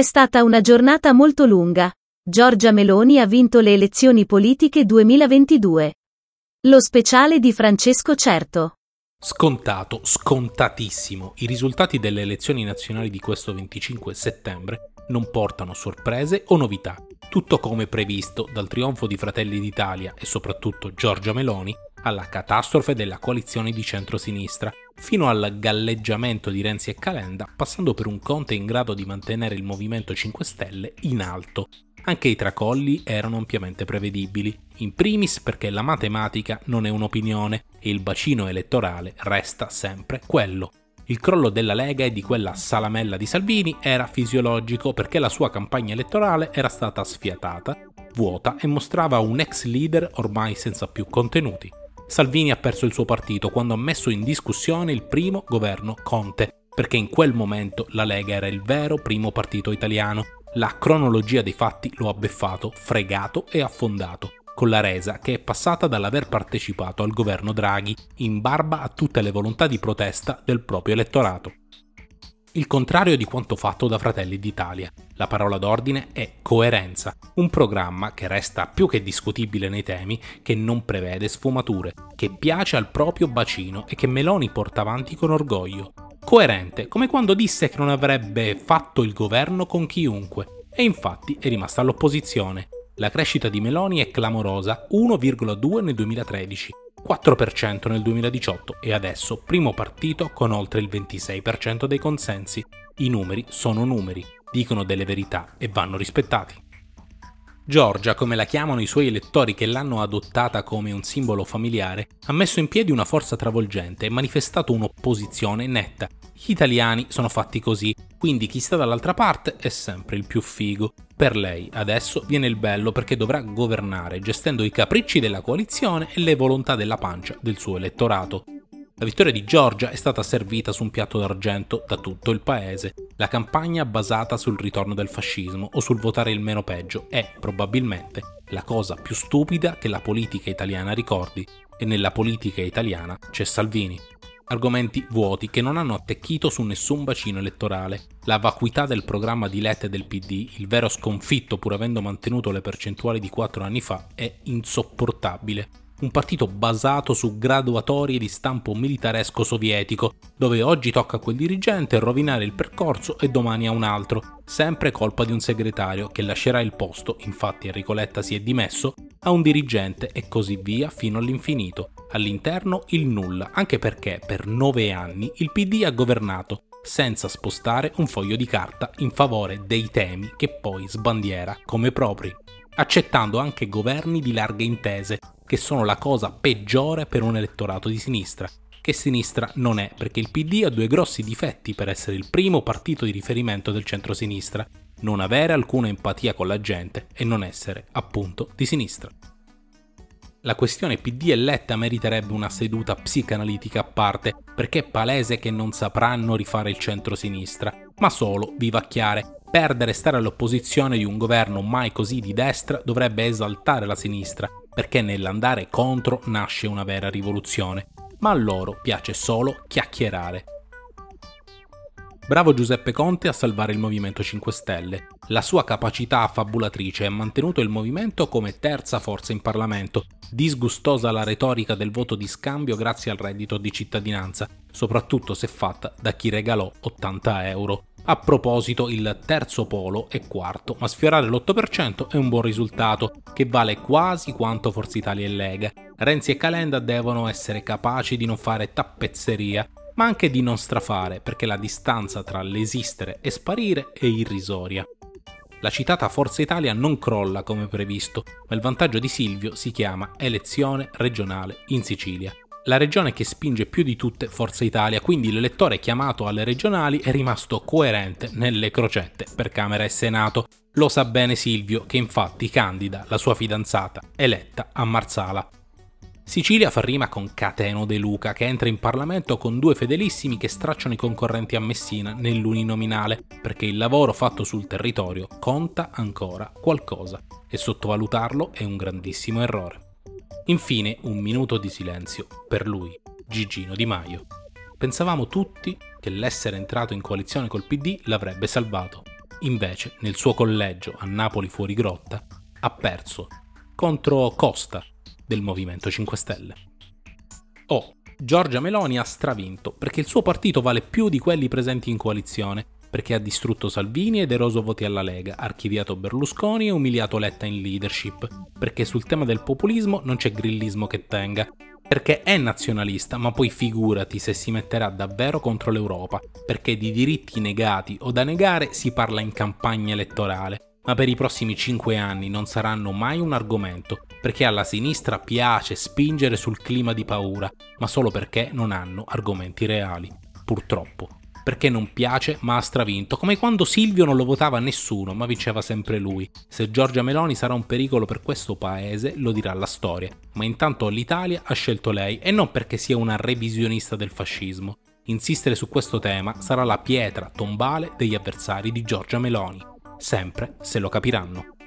È stata una giornata molto lunga. Giorgia Meloni ha vinto le elezioni politiche 2022. Lo speciale di Francesco Certo. Scontato, scontatissimo. I risultati delle elezioni nazionali di questo 25 settembre non portano sorprese o novità. Tutto come previsto dal trionfo di Fratelli d'Italia e soprattutto Giorgia Meloni alla catastrofe della coalizione di centrosinistra, fino al galleggiamento di Renzi e Calenda, passando per un Conte in grado di mantenere il Movimento 5 Stelle in alto. Anche i tracolli erano ampiamente prevedibili, in primis perché la matematica non è un'opinione e il bacino elettorale resta sempre quello. Il crollo della Lega e di quella salamella di Salvini era fisiologico perché la sua campagna elettorale era stata sfiatata, vuota e mostrava un ex leader ormai senza più contenuti. Salvini ha perso il suo partito quando ha messo in discussione il primo governo Conte, perché in quel momento la Lega era il vero primo partito italiano. La cronologia dei fatti lo ha beffato, fregato e affondato con la resa che è passata dall'aver partecipato al governo Draghi in barba a tutte le volontà di protesta del proprio elettorato. Il contrario di quanto fatto da Fratelli d'Italia. La parola d'ordine è coerenza, un programma che resta più che discutibile nei temi, che non prevede sfumature, che piace al proprio bacino e che Meloni porta avanti con orgoglio. Coerente, come quando disse che non avrebbe fatto il governo con chiunque, e infatti è rimasta all'opposizione, la crescita di Meloni è clamorosa, 1,2 nel 2013, 4% nel 2018 e adesso primo partito con oltre il 26% dei consensi. I numeri sono numeri, dicono delle verità e vanno rispettati. Giorgia, come la chiamano i suoi elettori che l'hanno adottata come un simbolo familiare, ha messo in piedi una forza travolgente e manifestato un'opposizione netta. Gli italiani sono fatti così, quindi chi sta dall'altra parte è sempre il più figo. Per lei adesso viene il bello perché dovrà governare gestendo i capricci della coalizione e le volontà della pancia del suo elettorato. La vittoria di Giorgia è stata servita su un piatto d'argento da tutto il paese. La campagna basata sul ritorno del fascismo o sul votare il meno peggio è, probabilmente, la cosa più stupida che la politica italiana ricordi. E nella politica italiana c'è Salvini argomenti vuoti che non hanno attecchito su nessun bacino elettorale. La vacuità del programma di Lette del PD, il vero sconfitto pur avendo mantenuto le percentuali di quattro anni fa, è insopportabile. Un partito basato su graduatorie di stampo militaresco sovietico, dove oggi tocca a quel dirigente rovinare il percorso e domani a un altro, sempre colpa di un segretario che lascerà il posto, infatti Enrico Letta si è dimesso, a un dirigente e così via fino all'infinito. All'interno il nulla, anche perché per nove anni il PD ha governato senza spostare un foglio di carta in favore dei temi che poi sbandiera come propri, accettando anche governi di larghe intese, che sono la cosa peggiore per un elettorato di sinistra, che sinistra non è, perché il PD ha due grossi difetti per essere il primo partito di riferimento del centro-sinistra, non avere alcuna empatia con la gente e non essere, appunto, di sinistra. La questione PD e Letta meriterebbe una seduta psicanalitica a parte, perché è palese che non sapranno rifare il centro-sinistra, ma solo vivacchiare. Perdere e stare all'opposizione di un governo mai così di destra dovrebbe esaltare la sinistra, perché nell'andare contro nasce una vera rivoluzione. Ma a loro piace solo chiacchierare. Bravo Giuseppe Conte a salvare il Movimento 5 Stelle. La sua capacità affabulatrice ha mantenuto il movimento come terza forza in Parlamento, disgustosa la retorica del voto di scambio grazie al reddito di cittadinanza, soprattutto se fatta da chi regalò 80 euro. A proposito, il terzo polo è quarto, ma sfiorare l'8% è un buon risultato, che vale quasi quanto Forza Italia e Lega. Renzi e Calenda devono essere capaci di non fare tappezzeria, ma anche di non strafare, perché la distanza tra l'esistere e sparire è irrisoria. La citata Forza Italia non crolla come previsto, ma il vantaggio di Silvio si chiama elezione regionale in Sicilia. La regione che spinge più di tutte Forza Italia, quindi l'elettore chiamato alle regionali è rimasto coerente nelle crocette per Camera e Senato. Lo sa bene Silvio, che infatti candida la sua fidanzata, eletta a Marsala, Sicilia fa rima con Cateno De Luca, che entra in Parlamento con due fedelissimi che stracciano i concorrenti a Messina nell'uninominale, perché il lavoro fatto sul territorio conta ancora qualcosa e sottovalutarlo è un grandissimo errore. Infine un minuto di silenzio per lui, Gigino Di Maio. Pensavamo tutti che l'essere entrato in coalizione col PD l'avrebbe salvato. invece nel suo collegio a Napoli fuori grotta ha perso contro Costa del Movimento 5 Stelle. Oh, Giorgia Meloni ha stravinto perché il suo partito vale più di quelli presenti in coalizione, perché ha distrutto Salvini ed eroso voti alla Lega, archiviato Berlusconi e umiliato Letta in leadership, perché sul tema del populismo non c'è grillismo che tenga, perché è nazionalista, ma poi figurati se si metterà davvero contro l'Europa, perché di diritti negati o da negare si parla in campagna elettorale, ma per i prossimi 5 anni non saranno mai un argomento, perché alla sinistra piace spingere sul clima di paura, ma solo perché non hanno argomenti reali. Purtroppo. Perché non piace, ma ha stravinto, come quando Silvio non lo votava nessuno, ma vinceva sempre lui. Se Giorgia Meloni sarà un pericolo per questo paese, lo dirà la storia, ma intanto l'Italia ha scelto lei e non perché sia una revisionista del fascismo. Insistere su questo tema sarà la pietra tombale degli avversari di Giorgia Meloni sempre se lo capiranno.